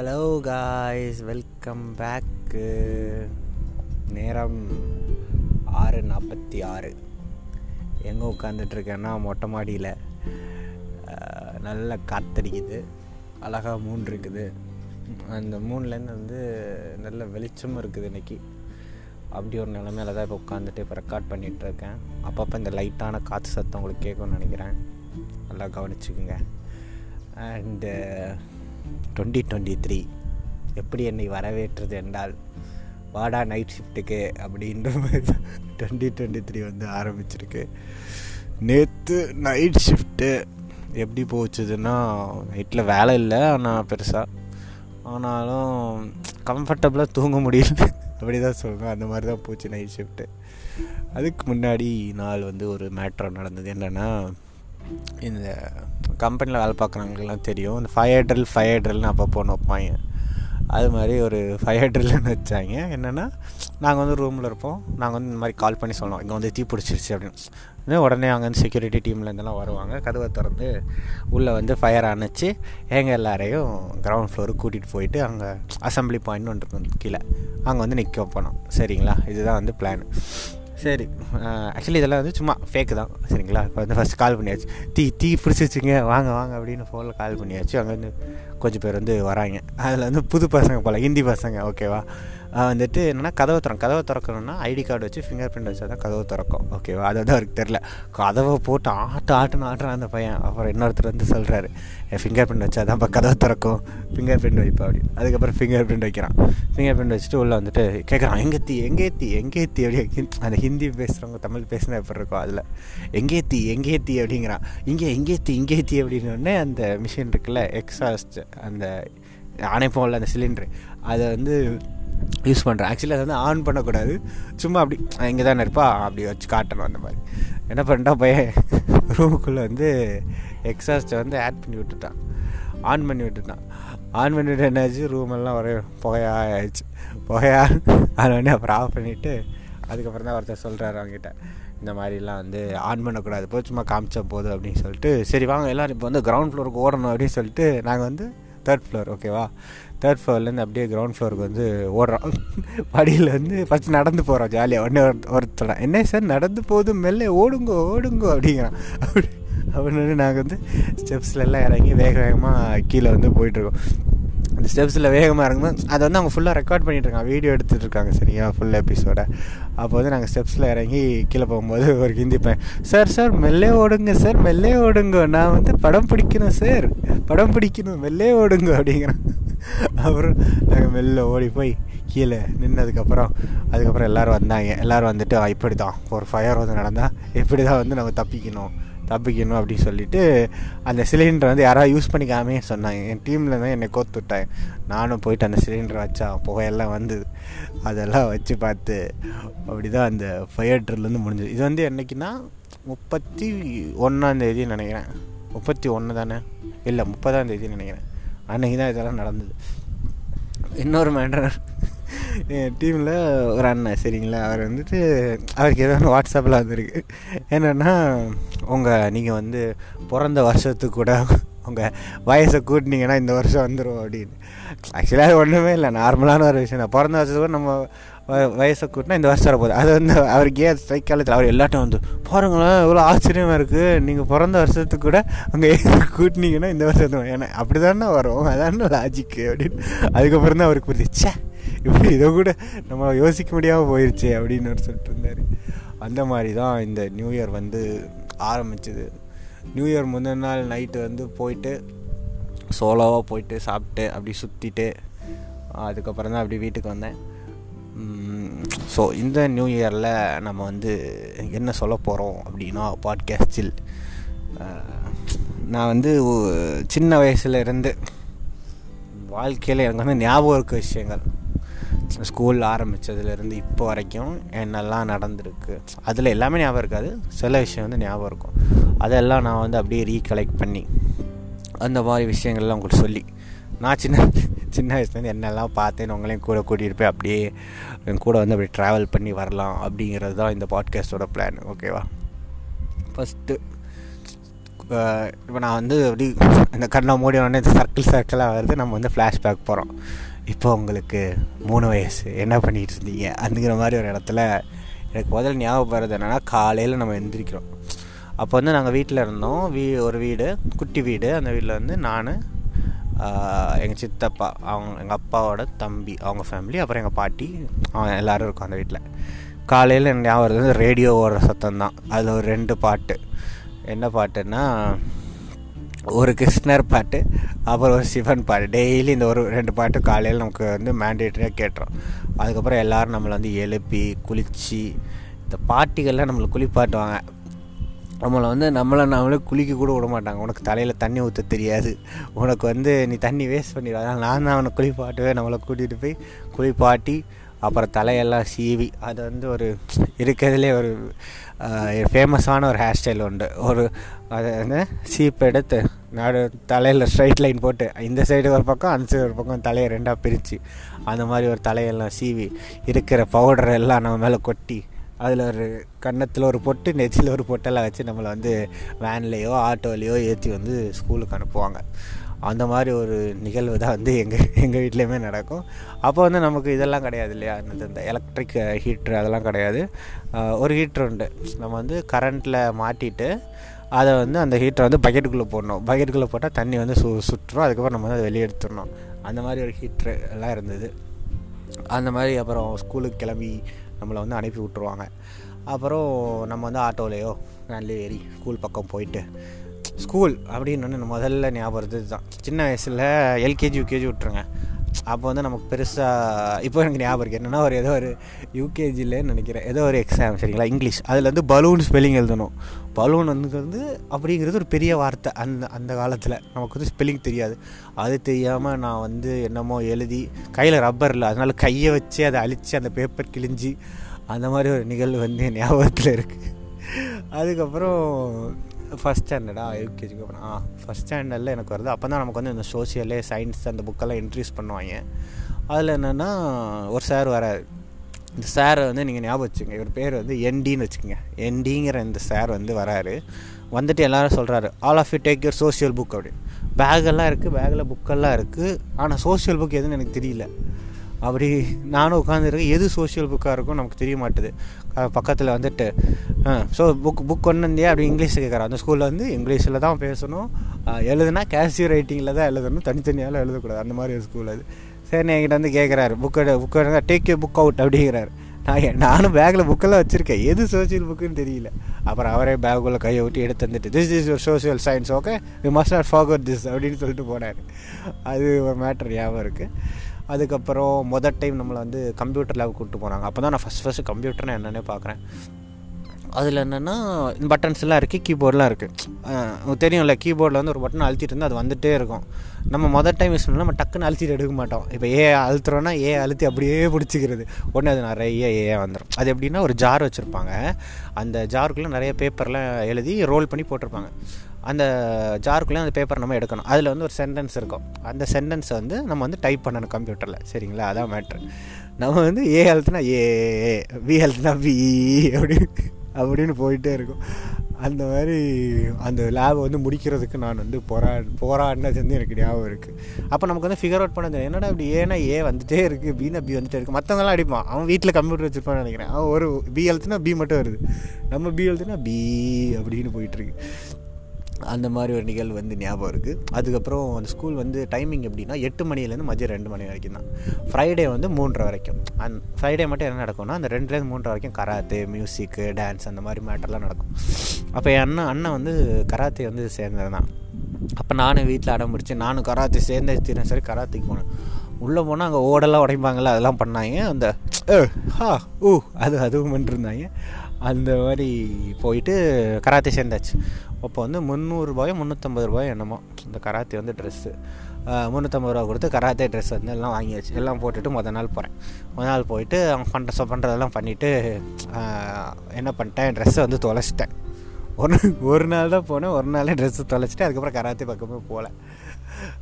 Hello guys welcome bag நேரம் ஆறு நாற்பத்தி ஆறு. எங்கே உட்காந்துட்ருக்கேன்னா மொட்டை மாடியில். நல்ல காற்றடிக்குது அழகாக மூன் இருக்குது அந்த மூன்லேருந்து வந்து நல்ல வெளிச்சமும் இருக்குது இன்றைக்கி அப்படி ஒரு நிலமையில தான் இப்போ உட்காந்துட்டு இப்போ ரெக்கார்ட் பண்ணிகிட்ருக்கேன் அப்பப்போ இந்த லைட்டான காற்று சத்தம் உங்களுக்கு கேட்கும்னு நினைக்கிறேன். நல்லா கவனிச்சுக்குங்க. And twenty twenty three. எப்படி என்னை வரவேற்றது என்றால் வாடா நைட் ஷிஃப்ட்டுக்கு அப்படின்ற மாதிரி தான் டுவெண்ட்டி டுவெண்ட்டி த்ரீ வந்து ஆரம்பிச்சிருக்கு. நேற்று நைட் ஷிஃப்ட்டு எப்படி போச்சுதுன்னா நைட்டில் வேலை இல்லை ஆனால் பெருசாக ஆனாலும் கம்ஃபர்டபுளாக தூங்க முடியல. அப்படி தான் சொல்லுவேன் அந்த மாதிரி தான் போச்சு நைட் ஷிஃப்ட்டு அதுக்கு முன்னாடி நாள் வந்து ஒரு மேட்ரு நடந்தது. என்னென்னா இந்த கம்பெனியில் வேலை பார்க்குறவங்களுக்குலாம் தெரியும். இந்த ஃபயர் ட்ரில் ஃபயர் ட்ரில்னு அப்போ போன வைப்பாங்க அது மாதிரி ஒரு ஃபயர் ட்ரில்னு வச்சாங்க. என்னென்னா நாங்கள் வந்து ரூமில் இருப்போம். நாங்கள் வந்து இந்த மாதிரி கால் பண்ணி சொல்லணும் இங்கே வந்து தீ பிடிச்சிருச்சு அப்படின்னு. உடனே அங்கே வந்து செக்யூரிட்டி டீம்லேருந்துலாம் வருவாங்க. கதவை திறந்து உள்ளே வந்து ஃபயர் அணைச்சி எங்கள் எல்லாரையும் கிரவுண்ட் ஃப்ளோருக்கு கூட்டிகிட்டு போயிட்டு அங்கே அசம்பிளி பாயிண்ட் ஒன்று இருக்கும் கீழே. அங்கே வந்து நிற்க போனோம் சரிங்களா? இதுதான் வந்து பிளான் சரி ஆக்சுவலி இதெல்லாம் வந்து சும்மா ஃபேக்கு தான் சரிங்களா? இப்போ வந்து ஃபஸ்ட் கால் பண்ணியாச்சு. தீ தீ பிடிச்சிச்சிங்க வாங்க வாங்க அப்படின்னு ஃபோனில் கால் பண்ணியாச்சு. அங்கே வந்து கொஞ்சம் பேர் வந்து வராங்க. அதில் வந்து புது பசங்க போல் ஹிந்தி பசங்க ஓகேவா வந்துட்டு என்னென்னா கதவை திறக்கும் கதவை திறக்கணும்னா ஐடி கார்டு வச்சு ஃபிங்கர் பிரிண்ட் வச்சா தான் கதவை திறக்கும். ஓகேவா அதை தான் அவருக்கு தெரில கதவை போட்டு ஆட்டு ஆட்டுன்னு ஆட்டுறான் அந்த பையன். அப்புறம் இன்னொருத்தர் வந்து சொல்கிறாரு என் ஃபிங்கர் பிரிண்ட் வச்சா தான் இப்போ கதவை திறக்கும். ஃபிங்கர் பிரிண்ட் வைப்பா அப்படி. அதுக்கப்புறம் ஃபிங்கர் பிரிண்ட் வைக்கிறான். ஃபிங்கர் பிரிண்ட் வச்சுட்டு உள்ளே வந்துட்டு கேட்குறான் எங்கே தீ எங்கே தீ எங்கே தீ அப்படி. அந்த ஹிந்தி பேசுகிறவங்க தமிழ் பேசினா எப்படி இருக்கும் அதில். எங்கே தீ எங்கே தீ அப்படிங்கிறான். இங்கே எங்கே தீ இங்கே தீ அப்படின்னு அந்த மிஷின் இருக்குல்ல எக்ஸாஸ்ட் அந்த அணைப்போம்ல அந்த சிலிண்ட்ரு அதை வந்து யூஸ் பண்ணுறேன் ஆக்சுவலி அதை வந்து ஆன் பண்ணக்கூடாது. சும்மா அப்படி இங்கே தானே இருப்பா? அப்படி வச்சு காட்டணும். அந்த மாதிரி. என்ன பண்ணிட்டா பையன்? ரூமுக்குள்ளே வந்து எக்ஸாஸ்ட்டை வந்து ஆட் பண்ணி விட்டுட்டான். ஆன் பண்ணி விட்டுட்டான். ஆன் பண்ணிவிட்டு என்னாச்சு? ரூமெல்லாம் ஒரே புகையா ஆயிடுச்சு. புகையா அதை வந்து அப்புறம் ஆஃப் பண்ணிவிட்டு அதுக்கப்புறம் தான் ஒருத்தர் சொல்கிறாரு அவங்ககிட்ட இந்த மாதிரிலாம் வந்து ஆன் பண்ணக்கூடாது. போய் சும்மா காமிச்சா போதும் அப்படின்னு சொல்லிட்டு சரி வாங்க எல்லோரும் இப்போ வந்து கிரவுண்ட் ஃப்ளோருக்கு ஓடணும் அப்படின்னு சொல்லிட்டு நாங்கள் வந்து தேர்ட் ஃப்ளோர் ஓகேவா தேர்ட் ஃப்ளோர்லேருந்து அப்படியே கிரவுண்ட் ஃப்ளோருக்கு வந்து ஓடுறோம். படியில் வந்து ஃபஸ்ட் நடந்து போகிறோம் ஜாலியாக உடனே ஒருத்தர் என்ன சார் நடந்து போதும் மெல்ல ஓடுங்கோ ஓடுங்கோ அப்படிங்கிறான். அப்படி அப்படின்னு நாங்கள் வந்து ஸ்டெப்ஸ்லலாம் இறங்கி வேக வேகமாக கீழே வந்து போயிட்டுருக்கோம். அந்த ஸ்டெப்ஸில் வேகமாக இறங்கும்போது அதை வந்து அவங்க ஃபுல்லாக ரெக்கார்ட் பண்ணிகிட்ருக்காங்க வீடியோ எடுத்துகிட்டு இருக்காங்க சரியா? ஃபுல் எபிசோட அப்போ வந்து நாங்கள் ஸ்டெப்ஸில் இறங்கி கீழே போகும்போது ஒரு ஹிந்தி பையன் சார் சார் மெல்லே ஓடுங்க சார் மெல்லே ஓடுங்க. நான் வந்து படம் பிடிக்கணும் சார் படம் பிடிக்கணும் மெல்லே ஓடுங்க அப்படிங்கிறான். அப்புறம் நாங்கள் மெல்ல ஓடி போய் கீழே நின்னதுக்கப்புறம் அதுக்கப்புறம் எல்லோரும் வந்தாங்க. எல்லோரும் வந்துட்டு இப்படி தான் ஒரு ஃபயர் வந்து நடந்தால் இப்படி தான் வந்து நம்ம தப்பிக்கணும் தப்பிக்கணும் அப்படின்னு சொல்லிட்டு அந்த சிலிண்டரை வந்து யாராவது யூஸ் பண்ணிக்காமே சொன்னாங்க. என் டீமில் தான் என்னை கோத்து விட்டாங்க. நானும் போயிட்டு அந்த சிலிண்டரை வச்சா புகையெல்லாம் வந்தது. அதெல்லாம் வச்சு பார்த்து அப்படி தான் அந்த ஃபயர் ட்ரில்லேருந்து முடிஞ்சது. இது வந்து என்றைக்குன்னா முப்பத்தி ஒன்றாந்தேதி நினைக்கிறேன். முப்பத்தி ஒன்று தானே? இல்லை முப்பதாந்தேதி நினைக்கிறேன். அன்றைக்கி தான் இதெல்லாம் நடந்தது. இன்னொரு மேட்டர் என் டீமில் ஒரு அண்ணன் சரிங்களா? அவர் வந்துட்டு அவருக்கு ஏதோ வாட்ஸ்அப்பில் வந்திருக்கு. என்னென்னா உங்கள் நீங்கள் வந்து பிறந்த வருஷத்துக்கு கூட உங்கள் வயசை கூட்டினீங்கன்னா இந்த வருஷம் வந்துடும் அப்படின்னு. ஆக்சுவலாக ஒன்றுமே இல்லை. நார்மலான ஒரு விஷயம் தான். பிறந்த வருஷத்துக்கு நம்ம வயசை கூட்டினா இந்த வருஷம் வரப்போகுது. அது வந்து அவருக்கு ஏன் ஸ்ட்ரைக் காலத்தில் அவர் எல்லாட்டும் வந்து பாருங்களேன் இவ்வளோ ஆச்சரியமாக இருக்குது நீங்கள் பிறந்த வருஷத்துக்கு கூட அங்கே கூட்டினீங்கன்னா இந்த வருஷம் ஏன்னா அப்படி தானே வரும். அதான லாஜிக்கு அப்படின்னு. அதுக்கப்புறம் தான் அவருக்கு புரிஞ்சிச்சே இப்படி இதை கூட நம்ம யோசிக்க முடியாமல் போயிடுச்சு அப்படின்னு அவர் சொல்லிட்டு இருந்தார். அந்த மாதிரி தான் இந்த நியூ இயர் வந்து ஆரம்பிச்சது. நியூ இயர் முந்தின நாள் நைட்டு வந்து போயிட்டு சோலோவாக போயிட்டு சாப்பிட்டு அப்படி சுற்றிட்டு அதுக்கப்புறம் தான் அப்படி வீட்டுக்கு வந்தேன். ஸோ இந்த நியூ இயரில் நம்ம வந்து என்ன சொல்ல போகிறோம் அப்படின்னா பாட்காஸ்டில் நான் வந்து சின்ன வயசுலேருந்து இருந்து வாழ்க்கையில் எனக்கு வந்து ஞாபகம் இருக்க விஷயங்கள். ஸ்கூல் ஆரம்பித்ததுலேருந்து இப்போ வரைக்கும் என்னெல்லாம் நடந்திருக்கு அதில் எல்லாமே ஞாபகம் இருக்காது. சில விஷயம் வந்து ஞாபகம் இருக்கும். அதெல்லாம் நான் வந்து அப்படியே ரீகலெக்ட் பண்ணி அந்த மாதிரி விஷயங்கள்லாம் உங்களுக்கு சொல்லி நான் சின்ன சின்ன வயசுலேருந்து என்னெல்லாம் பார்த்தேன்னு உங்களையும் கூட கூட்டிகிட்டு போய் அப்படியே என் கூட வந்து அப்படியே ட்ராவல் பண்ணி வரலாம் அப்படிங்கிறது தான் இந்த பாட்காஸ்ட்டோட பிளான் ஓகேவா ஃபஸ்ட்டு இப்போ நான் வந்து அப்படி இந்த கண்ணை மூடி உடனே சர்க்கிள் சர்க்கிளாக வருது. நம்ம வந்து ஃப்ளாஷ்பேக் போகிறோம் இப்போ உங்களுக்கு மூணு வயசு. என்ன பண்ணிகிட்டு இருந்தீங்க? அப்படிங்கிற மாதிரி ஒரு இடத்துல எனக்கு முதல்ல ஞாபகப்படுறது என்னென்னா காலையில் நம்ம எந்திரிக்கிறோம். அப்போ வந்து நாங்கள் வீட்டில் இருந்தோம். வீ ஒரு வீடு குட்டி வீடு. அந்த வீட்டில் வந்து நான் எங்கள் சித்தப்பா அவங்க எங்கள் அப்பாவோட தம்பி அவங்க ஃபேமிலி அப்புறம் எங்கள் பாட்டி அவங்க எல்லோரும் இருக்கும் அந்த வீட்டில் காலையில் எனக்கு ஞாபகம் வருது ரேடியோ ஓடுற சத்தம் தான். அதில் ஒரு ரெண்டு பாட்டு. என்ன பாட்டுன்னா ஒரு கிருஷ்ணர் பாட்டு அப்புறம் ஒரு சிவன் பாட்டு. டெய்லி இந்த ஒரு ரெண்டு பாட்டு காலையில் நமக்கு வந்து மேண்டேட்டரியாக கேட்டுரும். அதுக்கப்புறம் எல்லோரும் நம்மளை வந்து எழுப்பி குளித்து இந்த பாட்டிகள்லாம் நம்மளை குளிப்பாட்டுவாங்க. நம்மளை வந்து நம்மளை நம்மளே குளிக்க கூட விட மாட்டாங்க. உனக்கு தலையில் தண்ணி ஊற்ற தெரியாது. உனக்கு வந்து நீ தண்ணி வேஸ்ட் பண்ணிடுவ அதனால் நான் தான் அவனை குளிப்பாட்டுவேன். நம்மளை கூட்டிகிட்டு போய் குளிப்பாட்டி அப்புறம் தலையெல்லாம் சீவி அது வந்து ஒரு இருக்கிறதுலே ஒரு ஃபேமஸான ஒரு ஹேர் ஸ்டைல் உண்டு. ஒரு அதை வந்து சீப் எடுத்து நடு தலையில் ஸ்ட்ரைட் லைன் போட்டு இந்த சைடு ஒரு பக்கம் அந்த சைடு ஒரு பக்கம் தலையை ரெண்டாக பிரித்து அந்த மாதிரி ஒரு தலையெல்லாம் சீவி இருக்கிற பவுடர் எல்லாம் நம்ம மேலே கொட்டி அதில் ஒரு கன்னத்தில் ஒரு பொட்டு நெச்சில் ஒரு பொட்டெல்லாம் வச்சு நம்மளை வந்து வேன்லேயோ ஆட்டோலேயோ ஏற்றி வந்து ஸ்கூலுக்கு அனுப்புவாங்க. அந்த மாதிரி ஒரு நிகழ்வு தான் வந்து எங்கள் எங்கள் வீட்லேயுமே நடக்கும். அப்போ வந்து நமக்கு இதெல்லாம் கிடையாது இல்லையா? இந்த எலக்ட்ரிக் ஹீட்ரு அதெல்லாம் கிடையாது. ஒரு ஹீட்ரு உண்டு. நம்ம வந்து கரண்ட்டில் மாட்டிட்டு அதை வந்து அந்த ஹீட்டரை வந்து பக்கெட்டுக்குள்ளே போடணும். பக்கெட்டுக்குள்ளே போட்டால் தண்ணி வந்து சு சுற்றுறோம் அதுக்கப்புறம் நம்ம வந்து அதை வெளியே எடுத்துடணும். அந்த மாதிரி ஒரு ஹீட்ரு எல்லாம் இருந்தது. அந்த மாதிரி அப்புறம் ஸ்கூலுக்கு கிளம்பி நம்மளை வந்து அனுப்பி விட்ருவாங்க அப்புறம் நம்ம வந்து ஆட்டோலேயோ வேன்லேயோ ஏறி ஸ்கூல் பக்கம் போயிட்டு ஸ்கூல் அப்படின்னு முதல்ல ஞாபகம் தான் சின்ன வயசில் எல்கேஜி யூகேஜி விட்ருங்க அப்போ வந்து நமக்கு பெருசாக இப்போ எனக்கு ஞாபகம் இருக்குது என்னென்னா ஒரு ஏதோ ஒரு யூகேஜிலேன்னு நினைக்கிறேன் ஏதோ ஒரு எக்ஸாம் சரிங்களா? இங்கிலீஷ் அதில் வந்து பலூன் ஸ்பெல்லிங் எழுதணும். பலூன் வந்து வந்து அப்படிங்கிறது ஒரு பெரிய வார்த்தை. அந்த அந்த காலத்தில் நமக்கு வந்து ஸ்பெல்லிங் தெரியாது. அது தெரியாமல் நான் வந்து என்னமோ எழுதி கையில் ரப்பர் இல்லை அதனால் கையை வச்சு அதை அழித்து அந்த பேப்பர் கிழிஞ்சி அந்த மாதிரி ஒரு நிகழ்வு வந்து ஞாபகத்தில் இருக்குது அதுக்கப்புறம் ஃபஸ்ட் ஸ்டாண்டர்டா யூகேஜிக்கு அப்புறம் ஆ? ஃபஸ்ட் ஸ்டாண்டர்டில் எனக்கு வருது. அப்போ தான் நமக்கு வந்து இந்த சோசியலு சயின்ஸ் அந்த புக்கெல்லாம் இன்ட்ரீஸ் பண்ணுவாங்க. அதில் என்னென்னா ஒரு சார் வராது இந்த சாரை வந்து நீங்கள் ஞாபகம் வச்சுங்க இவர் பேர் வந்து என்டின்னு வச்சுக்கோங்க. என்டிங்கிற இந்த சார் வந்து வராரு. வந்துட்டு எல்லோரும் சொல்கிறாரு all of you take your social book அப்படின்னு பேக்கெல்லாம் இருக்குது பேக்கில் புக்கெல்லாம் இருக்குது ஆனால் சோசியல் புக் எதுன்னு எனக்கு தெரியல. அப்படி நானும் உட்காந்துருக்கேன் எது சோஷியல் புக்காக இருக்கும் நமக்கு தெரிய மாட்டுது. பக்கத்தில் வந்துட்டு ஸோ புக் புக் கொண்டு வந்தியா? அப்படி இங்கிலீஷ் கேட்குறேன் அந்த ஸ்கூலில் வந்து இங்கிலீஷில் தான் பேசணும். எழுதுனா கேஷியர் ரைட்டிங்கில் தான் எழுதணும். தனித்தனியால் எழுதக்கூடாது. அந்த மாதிரி ஒரு ஸ்கூல் அது. சரி என்கிட்ட வந்து கேட்குறாரு புக் புக்கை டேக் யூ புக் அவுட் அப்படிங்கிறாரு. நான் நானும் பேக்கில் புக்கெல்லாம் வச்சுருக்கேன். எது சோசியல் புக்குன்னு தெரியல. அப்புறம் அவரே பேக்குள்ளே கையை விட்டு எடுத்து வந்துட்டு this is your social science okay we must not forget this அப்படின்னு சொல்லிட்டு போனார். அது ஒரு மேட்ரு ஞாபகம் இருக்குது அதுக்கப்புறம் மொதல் டைம் நம்மளை வந்து கம்ப்யூட்டர் லேப் கூப்பிட்டு போனாங்க. அப்போ தான் நான் ஃபஸ்ட் ஃபஸ்ட்டு கம்ப்யூட்டர்னு என்னென்னே பார்க்குறேன். அதில் என்னென்னா பட்டன்ஸ்லாம் இருக்குது கீபோர்டெலாம் இருக்குது தெரியும்ல கீபோர்டில் வந்து ஒரு பட்டன் அழுத்திட்டு இருந்தால் அது வந்துகிட்டே இருக்கும். நம்ம மொதல் டைம் யூஸ் பண்ணால் நம்ம டக்குன்னு அழுத்திட்டு எடுக்க மாட்டோம். இப்போ ஏ அழுத்துறோன்னா ஏ அழுத்தி அப்படியே பிடிச்சிக்கிறது. உடனே அது நிறைய ஏ வந்துடும் அது எப்படின்னா ஒரு ஜார் வச்சுருப்பாங்க. அந்த ஜாருக்குள்ளே நிறைய பேப்பர்லாம் எழுதி ரோல் பண்ணி போட்டிருப்பாங்க. அந்த ஜாருக்குள்ளே அந்த பேப்பர் நம்ம எடுக்கணும். அதில் வந்து ஒரு சென்டென்ஸ் இருக்கும். அந்த சென்டென்ஸை வந்து நம்ம வந்து டைப் பண்ணணும் கம்ப்யூட்டரில் சரிங்களா? அதான் மேட்ரு நம்ம வந்து ஏ ஹெல்த்னா ஏ பி ஹெல்த்னா பி அப்படின்னு அப்படின்னு போயிட்டே இருக்கும். அந்த மாதிரி அந்த லேபை வந்து முடிக்கிறதுக்கு நான் வந்து போரா போராடினது வந்து எனக்கு ஞாபகம் இருக்குது அப்போ நமக்கு வந்து ஃபிகர் அவுட் பண்ணது என்னடா இப்படி ஏன்னா ஏ வந்துட்டே இருக்குது பின்னா பி வந்துட்டே இருக்குது மற்றவங்களாம் அடிப்பான். அவன் வீட்டில் கம்ப்யூட்டர் வச்சுருப்பான்னு நினைக்கிறேன். அவன் ஒரு பி எழுத்துனா பி மட்டும் வருது. நம்ம பி எழுத்துனா பி அப்படின்னு போயிட்டுருக்கு அந்த மாதிரி ஒரு நிகழ்வு வந்து ஞாபகம் இருக்குது அதுக்கப்புறம் அந்த ஸ்கூல் வந்து டைமிங் எப்படின்னா எட்டு மணிலேருந்து மதியம் ரெண்டு மணி வரைக்கும் தான். ஃப்ரைடே வந்து மூன்றரை வரைக்கும். அந் ஃப்ரைடே மட்டும் என்ன நடக்கும்னா அந்த ரெண்டுலேருந்து மூன்றரை வரைக்கும் கராத்தே மியூசிக்கு டான்ஸ் அந்த மாதிரி மேட்டர்லாம் நடக்கும். அப்போ என் அண்ணன் அண்ணன் வந்து கராத்தே வந்து சேர்ந்தது தான். அப்போ நானும் வீட்டில் அடம் பிடிச்சி நானும் கராத்தே சேர்ந்த தீரன் சரி கராத்தேக்கு போனேன். உள்ளே போனால் அங்கே ஓடெல்லாம் உடைப்பாங்கள்ல அதெல்லாம் பண்ணாங்க. அந்த ஹா ஊ அது அதுவும் பண்ணிருந்தாங்க அந்த மாதிரி போயிட்டு கராத்தே சேர்ந்தாச்சு. அப்போ வந்து முந்நூறுரூபாயோ முந்நூற்றம்பது ரூபாயோ என்னமோ இந்த கராத்தே வந்து ட்ரெஸ்ஸு முந்நூற்றம்பது ரூபா கொடுத்து கராத்தே ட்ரெஸ் வந்து எல்லாம் வாங்கியாச்சு. எல்லாம் போட்டுட்டு மொதல் நாள் போகிறேன் மொதல் நாள் போயிட்டு அவங்க பண்ணுற சொ பண்ணுறதெல்லாம் பண்ணிவிட்டு என்ன பண்ணிட்டேன் ட்ரெஸ்ஸை வந்து தொலைச்சிட்டேன். ஒரு ஒரு நாள் தான் போனேன் ஒரு நாளே ட்ரெஸ்ஸு தொலைச்சிட்டு அதுக்கப்புறம் கராத்தே பக்கமே போகல.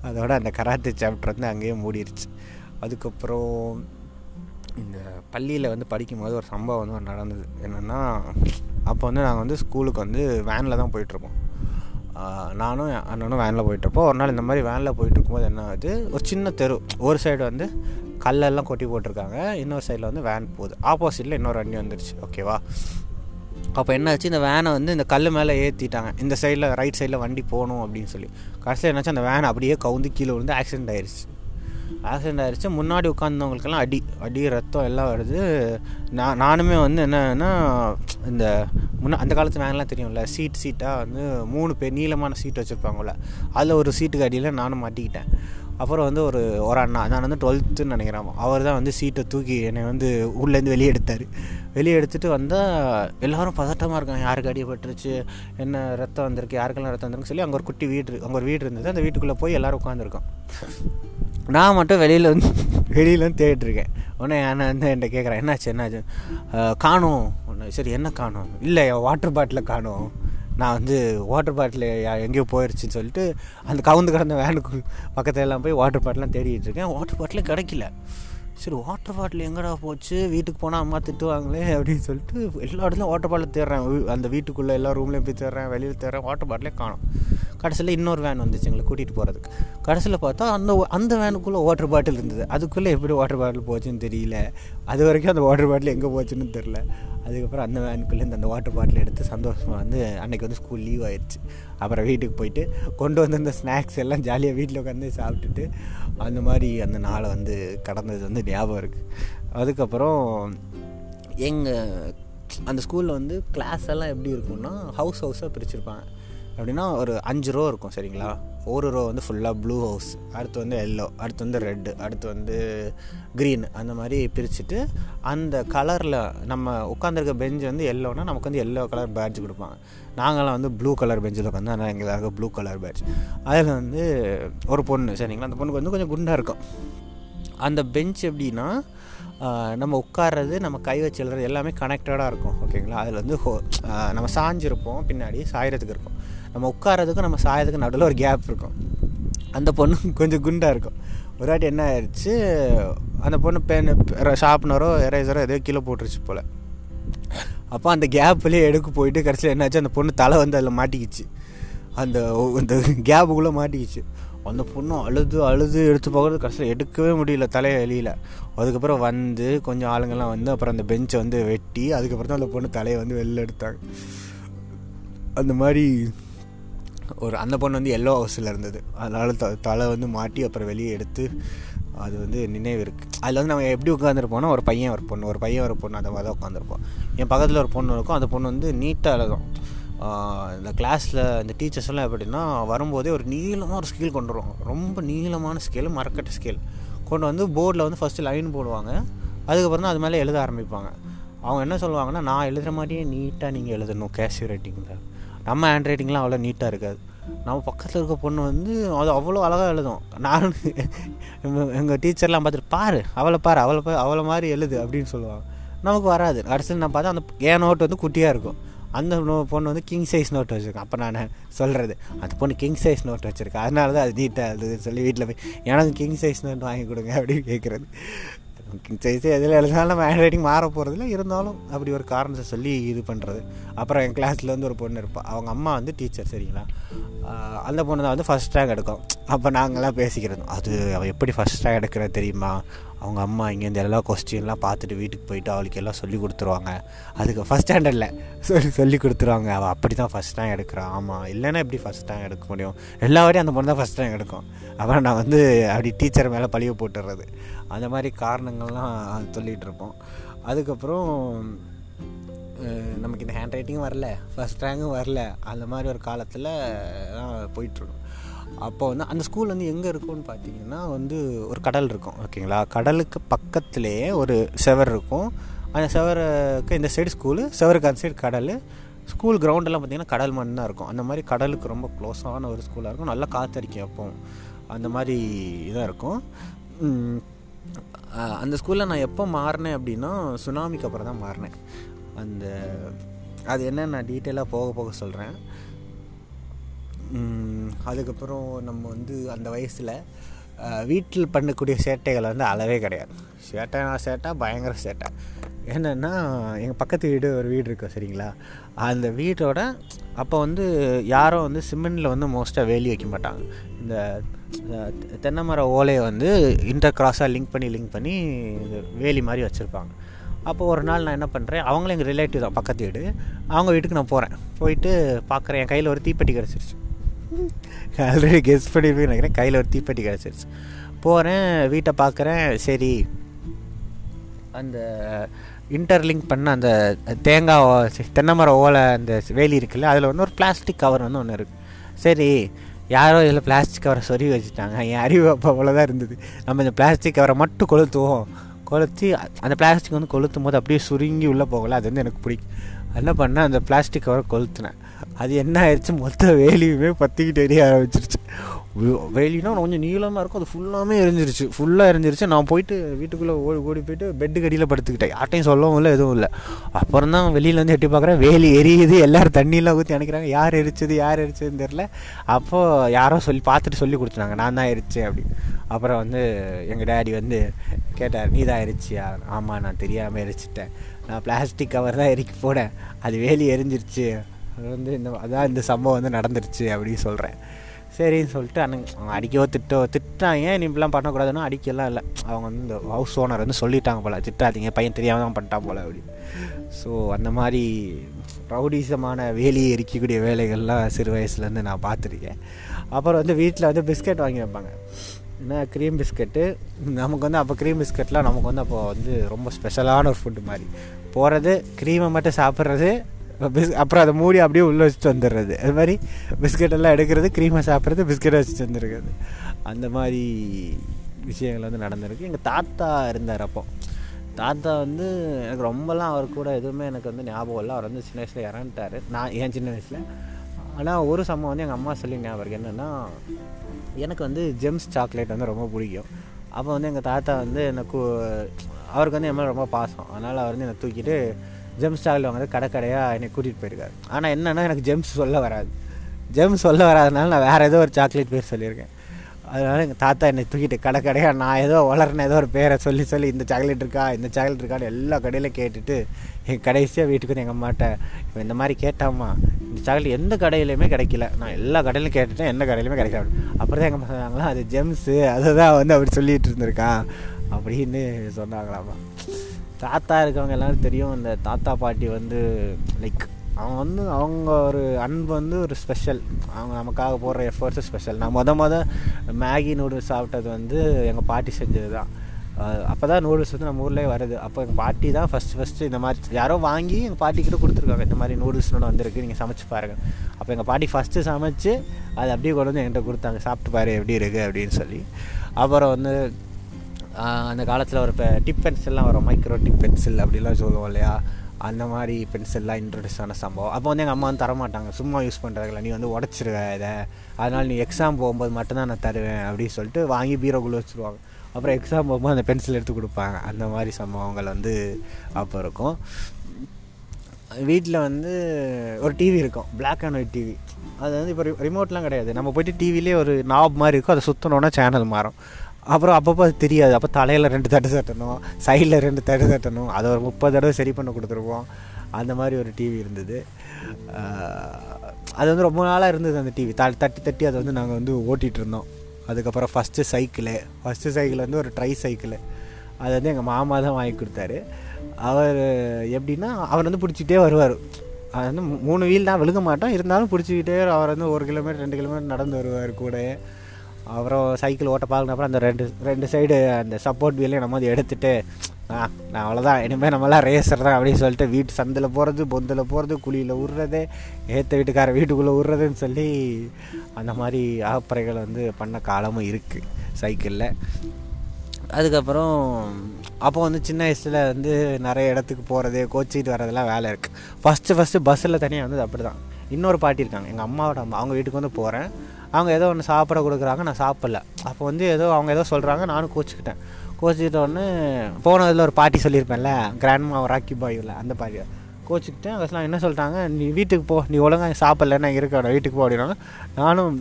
அதோட அந்த கராத்தே சாப்டர் வந்து அங்கேயே மூடிடுச்சு அதுக்கப்புறம் இந்த பள்ளியில் வந்து படிக்கும்போது ஒரு சம்பவம் வந்து நடந்தது. என்னென்னா அப்போ வந்து நாங்கள் வந்து ஸ்கூலுக்கு வந்து வேனில் தான் போயிட்டுருப்போம். நானும் என் அண்ணனும் வேனில் போயிட்டுருப்போம். ஒரு நாள் இந்த மாதிரி வேனில் போயிட்டு இருக்கும்போது என்ன ஆகுது? ஒரு சின்ன தெரு ஒரு சைடு வந்து கல்லெல்லாம் கொட்டி போட்டிருக்காங்க. இன்னொரு சைடில் வந்து வேன் போகுது. ஆப்போசிட்டில் இன்னொரு வண்டி வந்துருச்சு. ஓகேவா அப்போ என்னாச்சு இந்த வேனை வந்து இந்த கல் மேலே ஏற்றிட்டாங்க இந்த சைடில் ரைட் சைடில் வண்டி போகணும் அப்படின்னு சொல்லி. கடைசியில் என்னாச்சு? அந்த வேன் அப்படியே கவுந்து கீழே விழுந்து ஆக்சிடென்ட் ஆயிடுச்சு ஆக்சிடென்ட் ஆகிடுச்சி முன்னாடி உட்காந்தவங்களுக்கெல்லாம் அடி அடி ரத்தம் எல்லாம் வருது. நான் நானுமே வந்து என்னன்னா இந்த முன்ன அந்த காலத்து வேன்லாம் தெரியும்ல சீட் சீட்டாக வந்து மூணு பேர் நீளமான சீட் வச்சுருப்பாங்கள்ல அதில் ஒரு சீட்டுக்கு அடியில் நானும் மாட்டிக்கிட்டேன். அப்புறம் வந்து ஒரு ஒரு அண்ணா நான் வந்து டுவெல்த்துன்னு நினைக்கிறேன் அவர் தான் வந்து சீட்டை தூக்கி என்னை வந்து உள்ளேருந்து வெளியே எடுத்தார். வெளியே எடுத்துகிட்டு வந்தால் எல்லோரும் பதட்டமாக இருக்காங்க. யாருக்கு அடிபட்டுருச்சு என்ன ரத்தம் வந்திருக்கு? யாருக்கெல்லாம் ரத்தம் வந்திருக்குன்னு சொல்லி அங்கே ஒரு குட்டி வீடு அங்கே ஒரு வீடு இருந்தது. அந்த வீட்டுக்குள்ளே போய் எல்லோரும் உட்காந்துருக்கோம் நான் மட்டும் வெளியில் வந்து வெளியில் வந்து தேடிட்டுருக்கேன். உடனே நான் வந்து என்கிட்ட கேட்குறேன் என்னாச்சு என்னாச்சு? காணும். ஒன்று சரி என்ன காணும்? இல்லை வாட்டர் பாட்டிலை காணும். நான் வந்து வாட்டர் பாட்டில் எங்கேயோ போயிடுச்சுன்னு சொல்லிட்டு அந்த கவுந்து கிடந்த வேனுக்கு பக்கத்துல எல்லாம் போய் வாட்டர் பாட்டிலாம் தேடிட்டு இருக்கேன் வாட்டர் பாட்டிலும் கிடைக்கல. சரி வாட்டர் பாட்டில் எங்கடா போச்சு? வீட்டுக்கு போனால் அம்மா திட்டுவாங்களே அப்படின்னு சொல்லிட்டு எல்லா இடத்துலையும் வாட்டர் பாட்டில் தேடுறேன். அந்த வீட்டுக்குள்ளே எல்லா ரூம்லேயும் போய் தேடுறேன் வெளியில் தேடுறேன் வாட்டர் பாட்டிலே காணும். கடைசியில் இன்னொரு வேன் வந்துச்சு எங்களை கூட்டிகிட்டு போகிறதுக்கு கடைசியில் பார்த்தா அந்த அந்த வேனுக்குள்ளே வாட்டர் பாட்டில் இருந்தது. அதுக்குள்ளே எப்படி வாட்டர் பாட்டில் போச்சுன்னு தெரியல. அது வரைக்கும் அந்த வாட்டர் பாட்டில் எங்கே போச்சுன்னு தெரில அதுக்கப்புறம் அந்த வேனுக்குள்ளேருந்து அந்த வாட்டர் பாட்டில் எடுத்து சந்தோஷமாக வந்து அன்றைக்கி வந்து ஸ்கூல் லீவ் ஆயிடுச்சு அப்புறம் வீட்டுக்கு போயிட்டு கொண்டு வந்திருந்த ஸ்நாக்ஸ் எல்லாம் ஜாலியாக வீட்டில் உட்காந்து சாப்பிட்டுட்டு அந்த மாதிரி அந்த நாளை வந்து கடந்தது வந்து ஞாபகம் இருக்குது அதுக்கப்புறம் எங்கள் அந்த ஸ்கூலில் வந்து கிளாஸ் எல்லாம் எப்படி இருக்கும்னா ஹவுஸ் ஹவுஸாக பிரிச்சுருப்பாங்க. அப்படின்னா ஒரு அஞ்சு ரோ இருக்கும் சரிங்களா? ஒரு ரோ வந்து ஃபுல்லாக ப்ளூ ஹவுஸ் அடுத்து வந்து எல்லோ அடுத்து வந்து ரெட்டு அடுத்து வந்து க்ரீன் அந்த மாதிரி பிரிச்சுட்டு அந்த கலரில் நம்ம உட்காந்துருக்க பெஞ்சு வந்து எல்லோனா நமக்கு வந்து எல்லோ கலர் பேட்ஜ் கொடுப்பாங்க. நாங்களாம் வந்து ப்ளூ கலர் பெஞ்சில் உட்காந்து அதனால் எங்களுக்கு ப்ளூ கலர் பேட்ஜ் அதில் வந்து ஒரு பொண்ணு சரிங்களா? அந்த பொண்ணுக்கு வந்து கொஞ்சம் குண்டாக இருக்கும். அந்த பெஞ்ச் எப்படின்னா நம்ம உட்கார்றது நம்ம கை வச்சு எழுதுறது எல்லாமே கனெக்டடாக இருக்கும் ஓகேங்களா? அதில் வந்து ஹோ நம்ம சாஞ்சிருப்போம் பின்னாடி சாயறதுக்கு இருக்கும். நம்ம உட்காரதுக்கும் நம்ம சாயத்துக்கும் நடுவில் ஒரு கேப் இருக்கும். அந்த பொண்ணு கொஞ்சம் குண்டாக இருக்கும். ஒரு வாட்டி என்ன ஆயிடுச்சு அந்த பொண்ணு பென் ஷார்ப்னரோ எரேசரோ எதோ கீழே போட்டுருச்சு போல். அப்போ அந்த கேப்லேயே எடுக்க போயிட்டு கடைசியில் என்னாச்சு அந்த பொண்ணு தலை வந்து அதில் மாட்டிக்கிச்சு. அந்த அந்த கேப்புக்குள்ளே மாட்டிக்கிச்சு. அந்த பொண்ணு அழுது அழுது எடுத்து போகிறது கடைசியில் எடுக்கவே முடியல தலையை வெளியில் அதுக்கப்புறம் வந்து கொஞ்சம் ஆளுங்கள்லாம் வந்து அப்புறம் அந்த பெஞ்சை வந்து வெட்டி அதுக்கப்புறம் தான் அந்த பொண்ணு தலையை வந்து வெளில எடுத்தாங்க. அந்த மாதிரி ஒரு அந்த பொண்ணு வந்து எல்லோ ஹவுஸில் இருந்தது. அதனால் த தலை வந்து மாட்டி அப்புறம் வெளியே எடுத்து அது வந்து நினைவு இருக்குது அதில் வந்து நம்ம எப்படி உட்காந்துருப்போம்னா ஒரு பையன் ஒரு பொண்ணு ஒரு பையன் ஒரு பொண்ணு அந்த மாதிரி தான் உட்காந்துருப்போம் என் பக்கத்தில் ஒரு பொண்ணு இருக்கும் அந்த பொண்ணு வந்து நீட்டாக எழுதும் இந்த கிளாஸில் இந்த டீச்சர்ஸ் எல்லாம் எப்படின்னா வரும்போதே ஒரு நீளமாக ஒரு ஸ்கேல் கொண்டு வருவாங்க. ரொம்ப நீளமான ஸ்கேல் மரக்கட்ட ஸ்கேல் கொண்டு வந்து போர்டில் வந்து ஃபஸ்ட்டு லைன் போடுவாங்க. அதுக்கப்புறம் தான் அது மேலே எழுத ஆரம்பிப்பாங்க. அவங்க என்ன சொல்லுவாங்கன்னா நான் எழுதுகிற மாதிரியே நீட்டாக நீங்கள் எழுதணும் கேஷியூ ரைட்டிங்கில் நம்ம ஹேண்ட் ரைட்டிங்லாம் அவ்வளோ நீட்டாக இருக்காது. நம்ம பக்கத்தில் இருக்க பொண்ணு வந்து அது அவ்வளோ அழகாக எழுதும். நான் எங்கள் டீச்சர்லாம் பார்த்துட்டு பாரு அவளை பாரு அவளை பாரு அவளை மாதிரி எழுது அப்படின்னு சொல்லுவாங்க. நமக்கு வராது. கடைசியில் நான் பார்த்தா அந்த என் நோட்டு வந்து குட்டியாக இருக்கும். அந்த பொண்ணு வந்து கிங் சைஸ் நோட் வச்சுருக்கேன் அப்போ நான் சொல்கிறது அந்த பொண்ணு கிங் சைஸ் நோட் வச்சுருக்கேன் அதனால தான் அது நீட்டாக இருந்ததுன்னு சொல்லி வீட்டில் போய் எனக்கு கிங் சைஸ் நோட் வாங்கி கொடுங்க அப்படின்னு கேட்குறது எதில் எழுதினாலும் நம்ம ஹேண்ட் ரைட்டிங் மாற போகிறதில்ல இருந்தாலும் அப்படி ஒரு காரணத்தை சொல்லி இது பண்ணுறது அப்புறம் என் கிளாஸில் வந்து ஒரு பொண்ணு இருப்பாள் அவங்க அம்மா வந்து டீச்சர் சரிங்களா? அந்த பொண்ணு தான் வந்து ஃபஸ்ட் ரேங்க் எடுக்கும். அப்போ நாங்கள்லாம் பேசிக்கிறது அது அவள் எப்படி ஃபஸ்ட் ரேங்க் எடுக்கிறது தெரியுமா? அவங்க அம்மா இங்கேருந்து எல்லா கொஸ்டின்லாம் பார்த்துட்டு வீட்டுக்கு போயிட்டு அவளுக்கு எல்லாம் சொல்லி கொடுத்துருவாங்க. அதுக்கு ஃபஸ்ட் ஸ்டாண்டர்டில் சொல்லி சொல்லி கொடுத்துருவாங்க. அவள் அப்படி தான் ஃபஸ்ட் ரேங்க் எடுக்கிறான் ஆமாம் இல்லைன்னா எப்படி ஃபஸ்ட் ரேங்க் எடுக்க முடியும்? எல்லா வாட்டியும் அந்த பொண்ணு தான் ஃபஸ்ட் ரேங்க் எடுக்கும். அப்புறம் நான் வந்து அப்படி டீச்சர் மேலே பழிய போட்டுடுறது அந்த மாதிரி காரணங்கள்லாம் சொல்லிகிட்டு இருப்போம். அதுக்கப்புறம் நமக்கு இந்த ஹேண்ட் ரைட்டிங்கும் வரல ஃபஸ்ட் ரேங்கும் வரல. அந்த மாதிரி ஒரு காலத்தில் போயிட்டுருக்கோம் அப்போ வந்து அந்த ஸ்கூல் வந்து எங்கே இருக்கும்னு பார்த்தீங்கன்னா வந்து ஒரு கடல் இருக்கும் ஓகேங்களா கடலுக்கு பக்கத்துலேயே ஒரு செவர் இருக்கும். அந்த செவருக்கு இந்த சைடு ஸ்கூலு செவருக்கு அந்த சைடு கடல். ஸ்கூல் கிரவுண்டெல்லாம் பார்த்திங்கன்னா கடல் மண் தான் இருக்கும். அந்த மாதிரி கடலுக்கு ரொம்ப க்ளோஸான ஒரு ஸ்கூலாக இருக்கும். நல்லா காத்தடிக்கும் அப்போ அந்த மாதிரி இதாக இருக்கும். அந்த ஸ்கூலில் நான் எப்போ மாறினேன் அப்படின்னா சுனாமிக்கு அப்புறம் தான் மாறினேன். அந்த அது என்ன நான் டீட்டெயிலாக போக போக சொல்கிறேன் அதுக்கப்புறம் நம்ம வந்து அந்த வயசில் வீட்டில் பண்ணக்கூடிய சேட்டைகள் வந்து அளவே கிடையாது. சேட்டை நான் சேட்டை பயங்கர சேட்டை. என்னென்னா எங்கள் பக்கத்து வீடு ஒரு வீடு இருக்கும் சரிங்களா? அந்த வீட்டோட அப்போ வந்து யாரும் வந்து சிமெண்டில் வந்து மோஸ்ட்டாக வேலி வைக்க மாட்டாங்க. இந்த தென்னை மர ஓலையை வந்து இன்டர் கிராஸாக லிங்க் பண்ணி லிங்க் பண்ணி வேலி மாதிரி வச்சுருப்பாங்க. அப்போ ஒரு நாள் நான் என்ன பண்ணுறேன் அவங்களும் எங்கள் ரிலேட்டிவ் தான் பக்கத்து வீடு. அவங்க வீட்டுக்கு நான் போகிறேன் போயிட்டு பார்க்குறேன் என் கையில் ஒரு தீப்பெட்டி கிடச்சிருச்சு. ஆல்ரெடி கெஸ் பண்ணியிருப்பேன் நினைக்கிறேன். கையில் ஒரு தீப்பெட்டி கிடச்சிருச்சு. போகிறேன் வீட்டை பார்க்குறேன். சரி. அந்த இன்டர்லிங்க் பண்ண அந்த தேங்காய் ஓ- தென்னை மரம் ஓலை அந்த வேலி இருக்குல்ல அதில் வந்து ஒரு பிளாஸ்டிக் கவர் வந்து ஒன்று இருக்குது சரி யாரோ இதில் பிளாஸ்டிக் கவரை சொருகி வச்சுட்டாங்க. என் அறிவு அப்போ அவ்வளோதான் இருந்தது. நம்ம இந்த பிளாஸ்டிக் கவரை மட்டும் கொளுத்துவோம். கொளுத்தி அந்த பிளாஸ்டிக் வந்து கொளுத்தும் போது அப்படியே சுருங்கி உள்ளே போகல. அது வந்து எனக்கு பிடிக்கும். என்ன பண்ணேன் அந்த பிளாஸ்டிக் கவரை கொளுத்துனேன். அது என்ன ஆயிடுச்சு மொத்த வேலியுமே பற்றிக்கிட்டு எரிய ஆரம்பிச்சிருச்சு. வேலின்னா வேலினா கொஞ்சம் நீளமாக இருக்கும். அது ஃபுல்லாமே எரிஞ்சிருச்சு. ஃபுல்லாக எரிஞ்சிருச்சு. நான் போயிட்டு வீட்டுக்குள்ளே ஓடி ஓடி போயிட்டு பெட்டு கடியில் படுத்துக்கிட்டேன். யார்ட்டையும் சொல்லவும் இல்லை எதுவும் இல்லை. அப்புறம் தான் வெளியில் வந்து எட்டி பார்க்குறேன். வேலி எரியுது. எல்லாரும் தண்ணியெலாம் ஊற்றி அணைக்கிறாங்க. யார் எரிச்சது? யார் எரிச்சதுன்னு தெரில அப்போது யாரோ சொல்லி பார்த்துட்டு சொல்லி கொடுத்துனாங்க நான் தான் எரிச்சேன் அப்படின்னு. அப்புறம் வந்து எங்கள் டேடி வந்து கேட்டார் நீ தான் எரிச்சியா? ஆமாம் நான் தெரியாமல் எரிச்சிட்டேன். நான் பிளாஸ்டிக் கவர் தான் எரிக்க போனேன். அது வேலி எரிஞ்சிருச்சு. அது வந்து இந்த அதான் இந்த சம்பவம் வந்து நடந்துருச்சு அப்படின்னு சொல்கிறேன் சரின்னு சொல்லிட்டு அண்ணன் அவங்க அடிக்கவோ திட்டோ திட்டாங்க. நீ இப்படிலாம் பண்ணக்கூடாதுன்னா அடிக்கலாம் இல்லை. அவங்க வந்து இந்த ஹவுஸ் ஓனர் வந்து சொல்லிட்டாங்க போல் திட்டாதீங்க பையன் தெரியாமல் தான் பண்ணிட்டான் போல் அப்படின்னு. ஸோ அந்த மாதிரி ரவுடிசமான வேலியை எரிக்கக்கூடிய வேலைகள்லாம் சிறு வயசுலேருந்து நான் பார்த்துருக்கேன். அப்புறம் வந்து வீட்டில் வந்து பிஸ்கட் வாங்கி வைப்பாங்க. என்ன க்ரீம் பிஸ்கட்டு நமக்கு வந்து அப்போ க்ரீம் பிஸ்கட்லாம் நமக்கு வந்து அப்போ வந்து ரொம்ப ஸ்பெஷலான ஒரு ஃபுட்டு மாதிரி. போகிறது க்ரீமை மட்டும் சாப்பிட்றது பிஸ் அப்புறம் அதை மூடி அப்படியே உள்ளே வச்சுட்டு வந்துடுறது. அது மாதிரி பிஸ்கட் எல்லாம் எடுக்கிறது க்ரீமை சாப்பிட்றது பிஸ்கட்டை வச்சுட்டு வந்துருக்கிறது அந்த மாதிரி விஷயங்கள் வந்து நடந்திருக்கு. எங்கள் தாத்தா இருந்தார் அப்போ. தாத்தா வந்து எனக்கு ரொம்பலாம் அவர் கூட எதுவுமே எனக்கு வந்து ஞாபகம் இல்லை. அவர் வந்து சின்ன வயசில் இறந்துட்டார். நான் ஏன் சின்ன வயசில். ஆனால் ஒரு சம்பவம் வந்து எங்கள் அம்மா சொல்லி ஞாபகம் என்னென்னா எனக்கு வந்து ஜெம்ஸ் சாக்லேட் வந்து ரொம்ப பிடிக்கும். அப்போ வந்து எங்கள் தாத்தா வந்து எனக்கு அவருக்கு வந்து என் மேலே ரொம்ப பாசம். அதனால் அவர் வந்து என்னை தூக்கிட்டு ஜெம்ஸ் சாக்லேட் வாங்குறது கடை கடையாக என்னை கூட்டிகிட்டு போயிருக்காரு. ஆனால் என்னென்னா எனக்கு ஜெம்ஸ் சொல்ல வராது. ஜெம்ஸ் சொல்ல வராதனால நான் வேறு ஏதோ ஒரு சாக்லேட் பேர் சொல்லியிருக்கேன். அதனால் எங்கள் தாத்தா என்னை தூக்கிட்டு கடை கடையாக நான் ஏதோ வளர்ன ஏதோ ஒரு பேரை சொல்லி சொல்லி இந்த சாக்லேட் இருக்கா இந்த சாக்லேட் இருக்கான்னு எல்லா கடையிலும் கேட்டுட்டு என் கடைசியாக வீட்டுக்கு வந்து எங்கள் அம்மாட்ட இந்த மாதிரி கேட்டாம்மா. இந்த சாக்லேட் எந்த கடையிலையுமே கிடைக்கல. நான் எல்லா கடையிலும் கேட்டுட்டேன் எந்த கடையிலையுமே கிடைக்கல. அப்புறம் தான் எங்கள் அம்மா சொன்னாங்களா அது ஜெம்ஸு அதை தான் வந்து அப்படி சொல்லிகிட்டு இருந்திருக்கான். அப்படின்னு சொன்னாங்களாமா தாத்தா இருக்கவங்க எல்லாரும் தெரியும் இந்த தாத்தா பாட்டி வந்து லைக் அவங்க வந்து அவங்க ஒரு அன்பு வந்து ஒரு ஸ்பெஷல் அவங்க நமக்காக போடுற எஃபர்ட்ஸு ஸ்பெஷல் நான் மொதல் மொதல் மேகி நூடுல்ஸ் சாப்பிட்டது வந்து எங்கள் பாட்டி செஞ்சது தான் அப்போ தான் நூடுல்ஸ் வந்து நம்ம ஊர்லேயே வருது. அப்போ எங்கள் பாட்டி தான் ஃபஸ்ட்டு ஃபஸ்ட்டு இந்த மாதிரி யாரோ வாங்கி எங்கள் பாட்டிக்கிட்ட கொடுத்துருக்காங்க. இந்த மாதிரி நூடுல்ஸ்னோட வந்திருக்கு நீங்கள் சமைச்சு பாருங்கள் அப்போ எங்கள் பாட்டி ஃபஸ்ட்டு சமைச்சு அதை அப்படியே கொண்டு வந்து என்கிட்ட கொடுத்தாங்க. சாப்பிட்டு பாரு எப்படி இருக்குது அப்படின்னு சொல்லி. அப்புறம் வந்து அந்த காலத்தில் ஒரு இப்போ டிப் பென்சில்லாம் வரும் மைக்ரோ டிப் பென்சில் அப்படிலாம் சொல்லுவோம் இல்லையா? அந்த மாதிரி பென்சில்லாம் இன்ட்ரடியூஸ் ஆன சம்பவம். அப்போ வந்து எங்கள் அம்மா வந்து தரமாட்டாங்க. சும்மா யூஸ் பண்ணுறதுல நீ வந்து உடச்சிருவ இதை. அதனால் நீ எக்ஸாம் போகும்போது மட்டும்தான் நான் தருவேன் அப்படின்னு சொல்லிட்டு வாங்கி பீரோக்குள்ளே வச்சுருவாங்க. அப்புறம் எக்ஸாம் போகும்போது அந்த பென்சில் எடுத்து கொடுப்பாங்க. அந்த மாதிரி சம்பவங்கள் வந்து அப்போ இருக்கும். வீட்டில் வந்து ஒரு டிவி இருக்கும். பிளாக் அண்ட் ஒயிட் டிவி அது வந்து இப்போ ரிமோட்லாம் கிடையாது. நம்ம போயிட்டு டிவிலே ஒரு நாப் மாதிரி இருக்கும். அதை சுற்றினோன்னா சேனல் மாறும். அப்புறம் அப்பப்போ தெரியாது. அப்போ தலையில் ரெண்டு தட்டு தட்டணும் சைடில் ரெண்டு தட்டு தட்டணும். அதை ஒரு முப்பது தடவை சரி பண்ண கொடுத்துருவோம். அந்த மாதிரி ஒரு டிவி இருந்தது. அது வந்து ரொம்ப நாளாக இருந்தது அந்த டிவி த தட்டி தட்டி அதை வந்து நாங்கள் வந்து ஓட்டிகிட்டு இருந்தோம். அதுக்கப்புறம் ஃபஸ்ட்டு சைக்கிளு ஃபஸ்ட்டு சைக்கிள் வந்து ஒரு ட்ரை சைக்கிளு அது வந்து எங்கள் மாமா தான் வாங்கி கொடுத்தாரு. அவர் எப்படின்னா அவர் வந்து பிடிச்சிட்டே வருவார். அது வந்து மூணு வீல் தான் விழுக மாட்டோம். இருந்தாலும் பிடிச்சிக்கிட்டே அவர் வந்து ஒரு கிலோமீட்டர் ரெண்டு கிலோமீட்டர் நடந்து வருவார் கூட. அப்புறம் சைக்கிள் ஓட்ட பார்க்கணும். அப்புறம் அந்த ரெண்டு ரெண்டு சைடு அந்த சப்போர்ட் வீலையும் நம்ம வந்து எடுத்துட்டு ஆ நான் அவ்வளோதான் இனிமேல் நம்மளாம் ரேசர் தான் அப்படின்னு சொல்லிட்டு வீட்டு சந்தில் போகிறது பொந்தில் போகிறது குழியில் விட்றது ஏற்ற வீட்டுக்கார வீட்டுக்குள்ளே விட்றதுன்னு சொல்லி அந்த மாதிரி ஆப்பறைகள் வந்து பண்ண காலமும் இருக்குது சைக்கிளில். அதுக்கப்புறம் அப்போ வந்து சின்ன வயசில் வந்து நிறைய இடத்துக்கு போகிறது கோச்சிக்கிட்டு வர்றதெல்லாம் வேலை இருக்குது ஃபஸ்ட்டு ஃபஸ்ட்டு பஸ்ஸில் தனியாக வந்து அப்படி தான் இன்னொரு பாட்டி இருக்காங்க. எங்கள் அம்மாவோட அம்மா அவங்க வீட்டுக்கு வந்து போகிறேன் அவங்க ஏதோ ஒன்று சாப்பிட கொடுக்குறாங்க நான் சாப்பிடல. அப்போ வந்து ஏதோ அவங்க ஏதோ சொல்கிறாங்க நானும் கோச்சிக்கிட்டேன். கோச்சிக்கிட்ட உடனே போனதில் ஒரு பாட்டி சொல்லியிருப்பேன்ல கிராண்ட்மா ராக்கி பாயில் அந்த பாட்டி கோச்சிக்கிட்டேன் அவசலாம் என்ன சொல்லிட்டாங்க நீ வீட்டுக்கு போ நீ ஒழுங்காக சாப்பிடல நான் இருக்க வீட்டுக்கு போ அப்படின்னாங்க. நானும்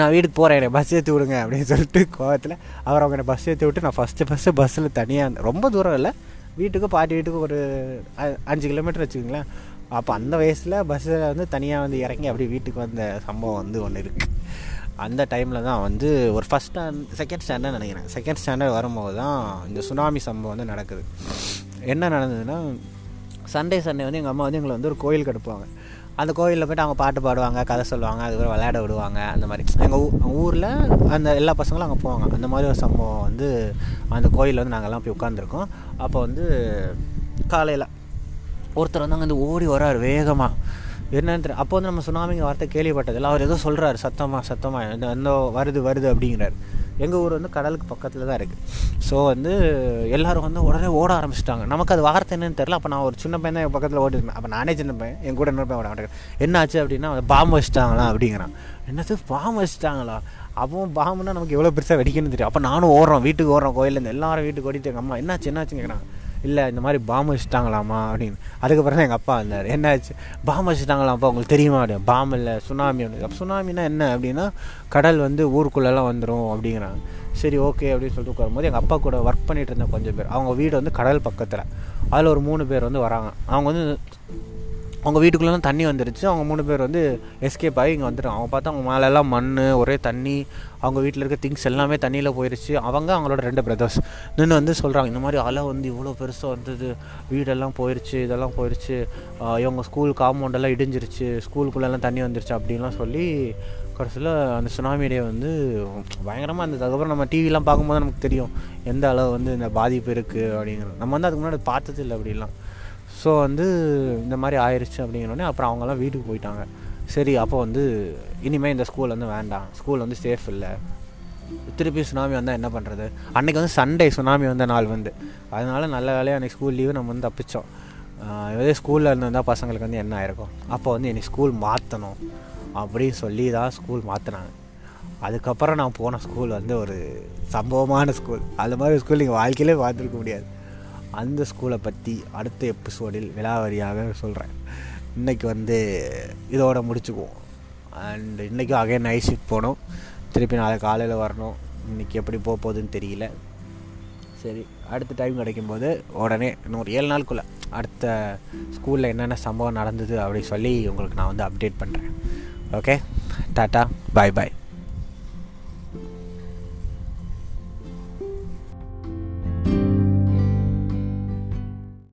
நான் வீட்டுக்கு போகிறேன் என்னை பஸ் ஏற்றி விடுங்க அப்படின்னு சொல்லிட்டு கோவத்தில் அவர் அவங்க என்னை பஸ் ஏற்றி விட்டு நான் ஃபஸ்ட்டு ஃபஸ்ட்டு பஸ்ஸில் தனியாக ரொம்ப தூரம் இல்லை வீட்டுக்கு பாட்டி வீட்டுக்கு ஒரு அஞ்சு கிலோமீட்டர் வச்சுக்கோங்களேன். அப்போ அந்த வயசில் பஸ்ஸில் வந்து தனியாக வந்து இறங்கி அப்படி வீட்டுக்கு வந்த சம்பவம் வந்து ஒன்று இருக்குது அந்த டைமில் தான் வந்து ஒரு ஃபஸ்ட் ஸ்டாண்ட் செகண்ட் ஸ்டாண்டர்ட் நினைக்கிறேன். செகண்ட் ஸ்டாண்டர்ட் வரும்போது தான் இந்த சுனாமி சம்பவம் வந்து நடக்குது. என்ன நடந்ததுன்னா சண்டே சண்டே வந்து எங்கள் அம்மா வந்து எங்களை வந்து ஒரு கோயில் எடுப்பாங்க அந்த கோயிலில் போய்ட்டு அவங்க பாட்டு பாடுவாங்க கதை சொல்லுவாங்க அதுக்கப்புறம் விளையாட விடுவாங்க அந்த மாதிரி. எங்கள் ஊ ஊரில் அந்த எல்லா பசங்களும் அங்கே போவாங்க. அந்த மாதிரி ஒரு சம்பவம் வந்து அந்த கோயிலில் வந்து நாங்கள்லாம் போய் உட்காந்துருக்கோம் அப்போ வந்து காலையில் ஒருத்தர் வந்து அங்கே வந்து ஓடி வர்றார் வேகமாக என்னன்னு அப்போ வந்து நம்ம சுனாமிங்க வார்த்தை கேள்விப்பட்டதில்ல. அவர் ஏதோ சொல்கிறாரு சத்தமாக சத்தமாக இந்த வருது வருது அப்படிங்கிறாரு. எங்கள் ஊர் வந்து கடலுக்கு பக்கத்தில் தான் இருக்குது ஸோ வந்து எல்லோரும் வந்து உடனே ஓட ஆரம்பிச்சிட்டாங்க. நமக்கு அது வார்த்தை என்னன்னு தெரில அப்போ நான் ஒரு சின்ன பையன் தான் என் பக்கத்தில் ஓடிருந்தேன் அப்போ நானே சின்ன பையன் என் கூட இன்னொரு பையன் ஓட மாட்டேன். என்ன ஆச்சு அப்படின்னா பாம்பு வச்சிட்டாங்களா அப்படிங்கிறான். என்னது பாம்பு வச்சிட்டாங்களா? அப்போ பாம்புனா நமக்கு எவ்வளோ பெருசாக வெடிக்கணும்னு தெரியும். அப்போ நானும் ஓடுறோம் வீட்டுக்கு ஓடுறோம் கோயிலேருந்து எல்லாரும் வீட்டுக்கு ஓடிட்டு எங்கள் அம்மா என்னாச்சு என்னாச்சுன்னு கேட்குறாங்க இல்லை இந்த மாதிரி பாம்பு வச்சுட்டாங்களாமா அப்படின்னு. அதுக்கப்புறம் தான் எங்கள் அப்பா வந்தார். என்னாச்சு? பாம்பு வச்சுட்டாங்களாம்ப்பா உங்களுக்கு தெரியுமா அப்படி பாம்பு இல்லை சுனாமி அப்படின்னு. அப்போ சுனாமினா என்ன அப்படின்னா கடல் வந்து ஊருக்குள்ளெல்லாம் வந்துடும் அப்படிங்கிறாங்க. சரி ஓகே அப்படின்னு சொல்லிட்டு உட்காரும்போது எங்கள் அப்பா கூட ஒர்க் பண்ணிகிட்டு இருந்த கொஞ்சம் பேர். அவங்க வீடு வந்து கடல் பக்கத்தில். அதில் ஒரு மூணு பேர் வந்து வராங்க. அவங்க வந்து அவங்க வீட்டுக்குள்ளே தண்ணி வந்துருச்சு. அவங்க மூணு பேர் வந்து எஸ்கேப் ஆகி இங்கே வந்துடும் அவங்க பார்த்தா அவங்க மேலெல்லாம் மண் ஒரே தண்ணி அவங்க வீட்டில் இருக்க திங்ஸ் எல்லாமே தண்ணியில் போயிடுச்சு அவங்க அவங்களோட ரெண்டு பிரதர்ஸ் நின்று வந்து சொல்கிறாங்க இந்த மாதிரி அலை வந்து இவ்வளோ பெருசாக வந்தது. வீடெல்லாம் போயிடுச்சு இதெல்லாம் போயிடுச்சு இவங்க ஸ்கூல் காம்பவுண்டெல்லாம் இடிஞ்சிருச்சு. ஸ்கூலுக்குள்ளெல்லாம் தண்ணி வந்துருச்சு அப்படின்லாம் சொல்லி கடைசியில் அந்த சுனாமியிடையே வந்து பயங்கரமாக இருந்தது. அதுக்கப்புறம் நம்ம டிவிலாம் பார்க்கும்போது நமக்கு தெரியும் எந்த அளவு வந்து இந்த பாதிப்பு இருக்குது அப்படிங்கிறது. நம்ம வந்து அதுக்கு முன்னாடி பார்த்தது இல்லை அப்படிலாம் ஸோ வந்து இந்த மாதிரி ஆயிடுச்சு அப்படிங்கிறோடனே அப்புறம் அவங்கெல்லாம் வீட்டுக்கு போயிட்டாங்க. சரி அப்போ வந்து இனிமேல் இந்த ஸ்கூல் வந்து வேண்டாம். ஸ்கூல் வந்து சேஃப் இல்லை. திருப்பி சுனாமி வந்தால் என்ன பண்ணுறது அன்றைக்கி வந்து சண்டே சுனாமி வந்த நாள் வந்து. அதனால் நல்ல வேலையாக அன்றைக்கி ஸ்கூல் லீவு நம்ம வந்து தப்பிச்சோம். இதே ஸ்கூலில் இருந்திருந்தால் பசங்களுக்கு வந்து என்ன ஆயிருக்கும்? அப்போ வந்து என்னை ஸ்கூல் மாற்றணும் அப்படின்னு சொல்லி தான் ஸ்கூல் மாற்றினாங்க அதுக்கப்புறம் நான் போன ஸ்கூல் வந்து ஒரு சம்பவமான ஸ்கூல் அது மாதிரி ஸ்கூல் நீங்கள் வாழ்க்கையிலே பார்த்துருக்க முடியாது. அந்த ஸ்கூலை பற்றி அடுத்த எபிசோடில் விலாவரியாக சொல்கிறேன். இன்றைக்கி வந்து இதோட முடிச்சுக்குவோம். அண்ட் இன்றைக்கும் அகைன் நைட் ஷிஃப்ட் போகணும். திருப்பி நாளை காலையில் வரணும். இன்றைக்கி எப்படி போக போகுதுன்னு தெரியல. சரி அடுத்த டைம் கிடைக்கும்போது உடனே இன்னொரு ஏழு நாளுக்குள்ளே அடுத்த ஸ்கூலில் என்னென்ன சம்பவம் நடந்தது அப்படின்னு சொல்லி உங்களுக்கு நான் வந்து அப்டேட் பண்ணுறேன் ஓகே டாட்டா பாய் பாய்